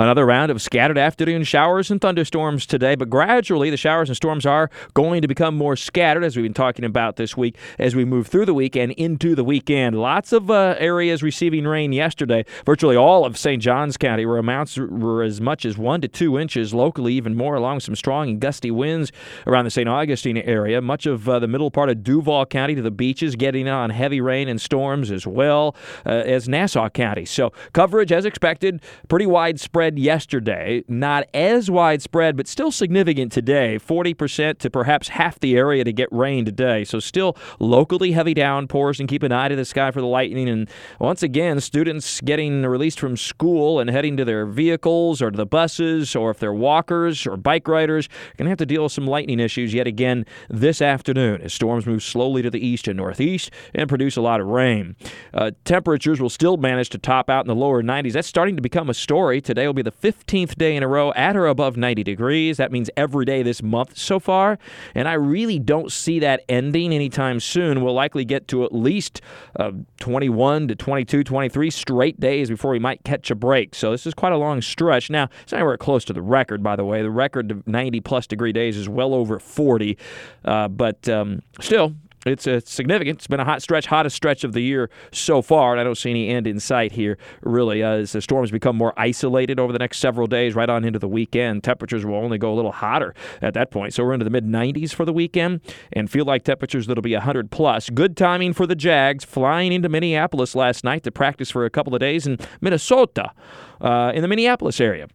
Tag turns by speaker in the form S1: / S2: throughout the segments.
S1: Another round of scattered afternoon showers and thunderstorms today, but gradually the showers and storms are going to become more scattered, as we've been talking about this week, as we move through the week and into the weekend. Lots of uh, areas receiving rain yesterday. Virtually all of St. Johns County, where amounts were as much as one to two inches, locally even more, along some strong and gusty winds around the St. Augustine area. Much of uh, the middle part of Duval County to the beaches getting on heavy rain and storms as well uh, as Nassau County. So coverage, as expected, pretty widespread yesterday. Not as widespread, but still significant today. 40% to perhaps half the area to get rain today. So still locally heavy downpours and keep an eye to the sky for the lightning. And once again, students getting released from school and heading to their vehicles or to the buses, or if they're walkers or bike riders, going to have to deal with some lightning issues yet again this afternoon as storms move slowly to the east and northeast and produce a lot of rain. Uh, temperatures will still manage to top out in the lower 90s. That's starting to become a story. Today will be the 15th day in a row at or above 90 degrees. That means every day this month so far. And I really don't see that ending anytime soon. We'll likely get to at least uh, 21 to 22, 23 straight days before we might catch a break. So this is quite a long stretch. Now, it's anywhere close to the record, by the way. The record of 90 plus degree days is well over 40. Uh, but um, still, it's a significant. It's been a hot stretch, hottest stretch of the year so far, and I don't see any end in sight here, really. Uh, as the storms become more isolated over the next several days, right on into the weekend, temperatures will only go a little hotter at that point. So we're into the mid 90s for the weekend and feel like temperatures that'll be 100 plus. Good timing for the Jags flying into Minneapolis last night to practice for a couple of days in Minnesota, uh, in the Minneapolis area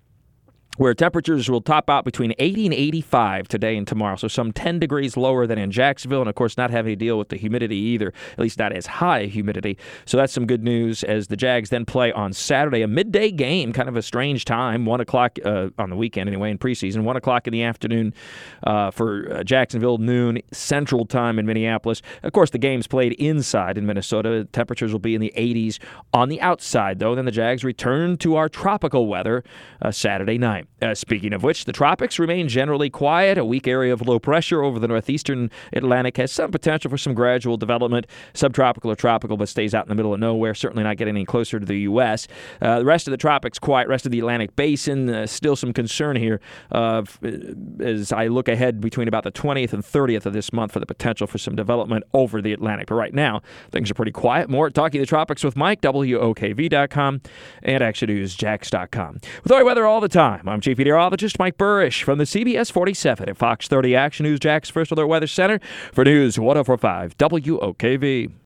S1: where temperatures will top out between 80 and 85 today and tomorrow. So some 10 degrees lower than in Jacksonville, and of course not having to deal with the humidity either, at least not as high humidity. So that's some good news as the Jags then play on Saturday, a midday game, kind of a strange time, one o'clock uh, on the weekend anyway in preseason, one o'clock in the afternoon uh, for uh, Jacksonville, noon Central Time in Minneapolis. Of course, the game's played inside in Minnesota. Temperatures will be in the 80s on the outside, though. Then the Jags return to our tropical weather uh, Saturday night. Uh, speaking of which, the tropics remain generally quiet. A weak area of low pressure over the northeastern Atlantic has some potential for some gradual development. Subtropical or tropical, but stays out in the middle of nowhere. Certainly not getting any closer to the U.S. Uh, the rest of the tropics quiet. Rest of the Atlantic basin, uh, still some concern here uh, as I look ahead between about the 20th and 30th of this month for the potential for some development over the Atlantic. But right now, things are pretty quiet. More Talking the Tropics with Mike, WOKV.com, and ActionNewsJax.com. With all weather all the time, I'm Chief Meteorologist Mike Buresh from the CBS 47 at Fox 30 Action News Jax First Alert Weather Center for News 1045 WOKV.